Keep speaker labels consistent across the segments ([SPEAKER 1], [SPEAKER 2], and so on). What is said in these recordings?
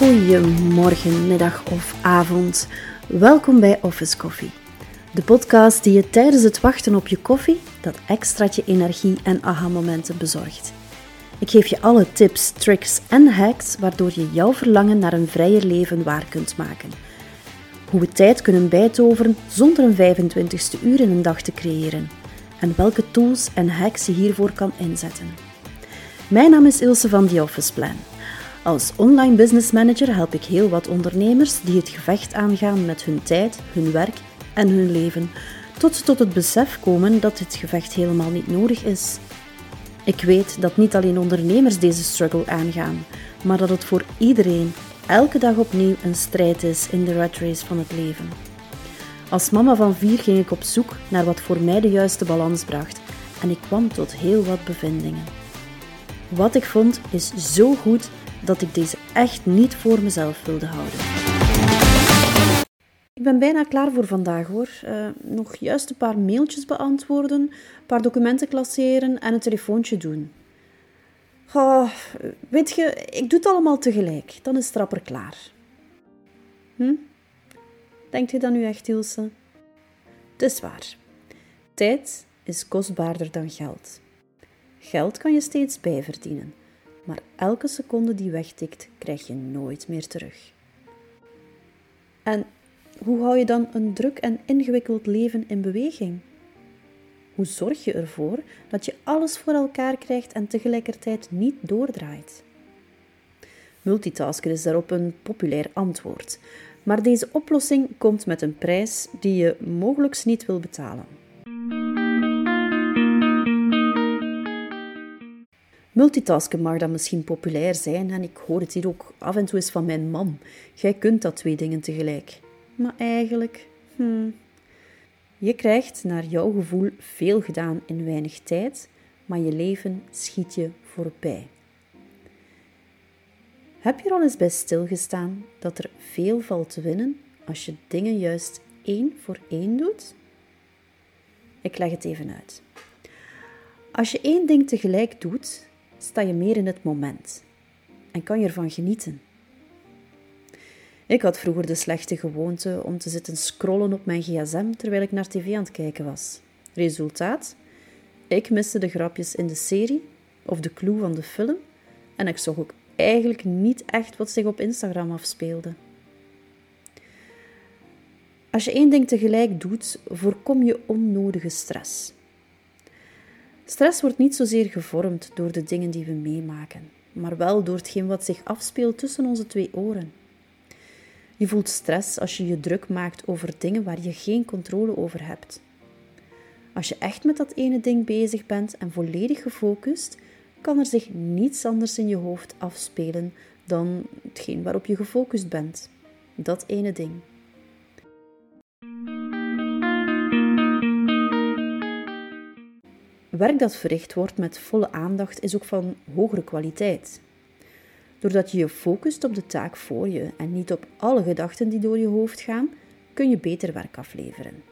[SPEAKER 1] Goedemorgen, middag of avond. Welkom bij Office Coffee. De podcast die je tijdens het wachten op je koffie dat extraatje energie en aha-momenten bezorgt. Ik geef je alle tips, tricks en hacks waardoor je jouw verlangen naar een vrijer leven waar kunt maken. Hoe we tijd kunnen bijtoveren zonder een 25ste uur in een dag te creëren. En welke tools en hacks je hiervoor kan inzetten. Mijn naam is Ilse van The Office Plan. Als online business manager help ik heel wat ondernemers die het gevecht aangaan met hun tijd, hun werk en hun leven, tot ze tot het besef komen dat dit gevecht helemaal niet nodig is. Ik weet dat niet alleen ondernemers deze struggle aangaan, maar dat het voor iedereen elke dag opnieuw een strijd is in de rat race van het leven. Als mama van vier ging ik op zoek naar wat voor mij de juiste balans bracht en ik kwam tot heel wat bevindingen. Wat ik vond is zo goed dat ik deze echt niet voor mezelf wilde houden. Ik ben bijna klaar voor vandaag hoor. Uh, nog juist een paar mailtjes beantwoorden, een paar documenten klasseren en een telefoontje doen. Oh, weet je, ik doe het allemaal tegelijk. Dan is het rapper klaar. Hm? Denkt je dat nu echt, Ilse? Het is waar. Tijd is kostbaarder dan geld. Geld kan je steeds bijverdienen, maar elke seconde die wegtikt, krijg je nooit meer terug. En hoe hou je dan een druk en ingewikkeld leven in beweging? Hoe zorg je ervoor dat je alles voor elkaar krijgt en tegelijkertijd niet doordraait? Multitasken is daarop een populair antwoord, maar deze oplossing komt met een prijs die je mogelijk niet wil betalen. Multitasken mag dan misschien populair zijn en ik hoor het hier ook af en toe eens van mijn man. Jij kunt dat twee dingen tegelijk. Maar eigenlijk, hmm. Je krijgt naar jouw gevoel veel gedaan in weinig tijd, maar je leven schiet je voorbij. Heb je er al eens bij stilgestaan dat er veel valt te winnen als je dingen juist één voor één doet? Ik leg het even uit. Als je één ding tegelijk doet, sta je meer in het moment en kan je ervan genieten. Ik had vroeger de slechte gewoonte om te zitten scrollen op mijn gsm terwijl ik naar tv aan het kijken was. Resultaat? Ik miste de grapjes in de serie of de clue van de film en ik zag ook eigenlijk niet echt wat zich op Instagram afspeelde. Als je één ding tegelijk doet, voorkom je onnodige stress. Stress wordt niet zozeer gevormd door de dingen die we meemaken, maar wel door hetgeen wat zich afspeelt tussen onze twee oren. Je voelt stress als je je druk maakt over dingen waar je geen controle over hebt. Als je echt met dat ene ding bezig bent en volledig gefocust, kan er zich niets anders in je hoofd afspelen dan hetgeen waarop je gefocust bent. Dat ene ding. Werk dat verricht wordt met volle aandacht is ook van hogere kwaliteit. Doordat je je focust op de taak voor je en niet op alle gedachten die door je hoofd gaan, kun je beter werk afleveren.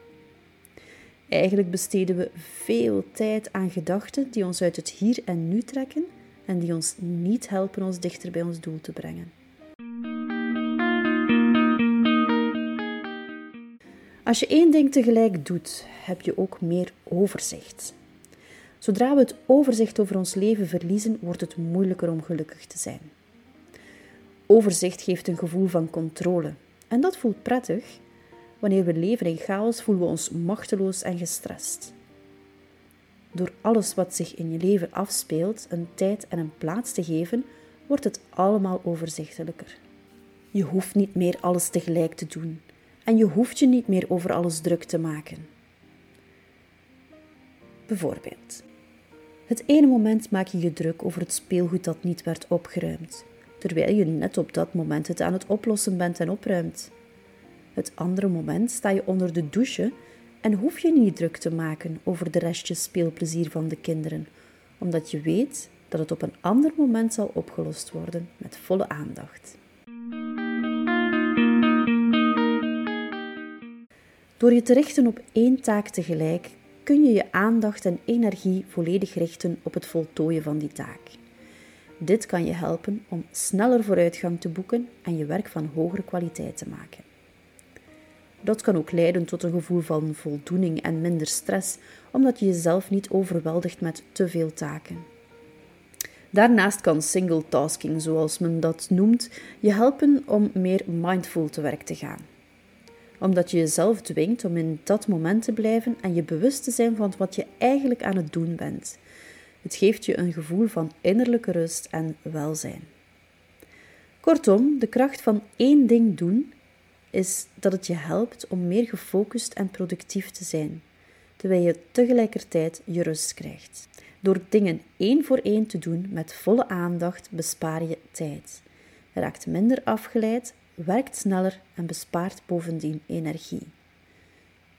[SPEAKER 1] Eigenlijk besteden we veel tijd aan gedachten die ons uit het hier en nu trekken en die ons niet helpen ons dichter bij ons doel te brengen. Als je één ding tegelijk doet, heb je ook meer overzicht. Zodra we het overzicht over ons leven verliezen, wordt het moeilijker om gelukkig te zijn. Overzicht geeft een gevoel van controle. En dat voelt prettig. Wanneer we leven in chaos, voelen we ons machteloos en gestrest. Door alles wat zich in je leven afspeelt een tijd en een plaats te geven, wordt het allemaal overzichtelijker. Je hoeft niet meer alles tegelijk te doen en je hoeft je niet meer over alles druk te maken. Bijvoorbeeld, het ene moment maak je je druk over het speelgoed dat niet werd opgeruimd terwijl je net op dat moment het aan het oplossen bent en opruimt. Het andere moment sta je onder de douche en hoef je niet druk te maken over de restjes speelplezier van de kinderen, omdat je weet dat het op een ander moment zal opgelost worden met volle aandacht. Door je te richten op één taak tegelijk kun je je aandacht en energie volledig richten op het voltooien van die taak. Dit kan je helpen om sneller vooruitgang te boeken en je werk van hogere kwaliteit te maken. Dat kan ook leiden tot een gevoel van voldoening en minder stress, omdat je jezelf niet overweldigt met te veel taken. Daarnaast kan single tasking, zoals men dat noemt, je helpen om meer mindful te werk te gaan. Omdat je jezelf dwingt om in dat moment te blijven en je bewust te zijn van wat je eigenlijk aan het doen bent. Het geeft je een gevoel van innerlijke rust en welzijn. Kortom, de kracht van één ding doen is dat het je helpt om meer gefocust en productief te zijn, terwijl je tegelijkertijd je rust krijgt. Door dingen één voor één te doen met volle aandacht bespaar je tijd. Je raakt minder afgeleid, werkt sneller en bespaart bovendien energie.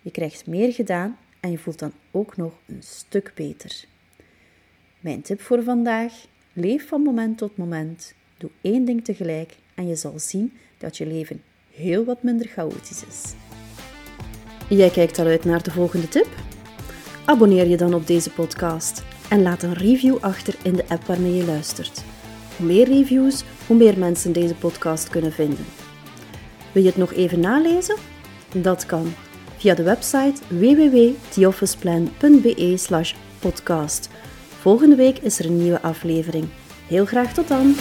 [SPEAKER 1] Je krijgt meer gedaan en je voelt dan ook nog een stuk beter. Mijn tip voor vandaag: leef van moment tot moment. Doe één ding tegelijk en je zal zien dat je leven heel wat minder chaotisch is. Jij kijkt al uit naar de volgende tip? Abonneer je dan op deze podcast en laat een review achter in de app waarmee je luistert. Hoe meer reviews, hoe meer mensen deze podcast kunnen vinden. Wil je het nog even nalezen? Dat kan via de website www.theofficeplan.be/podcast. Volgende week is er een nieuwe aflevering. Heel graag tot dan!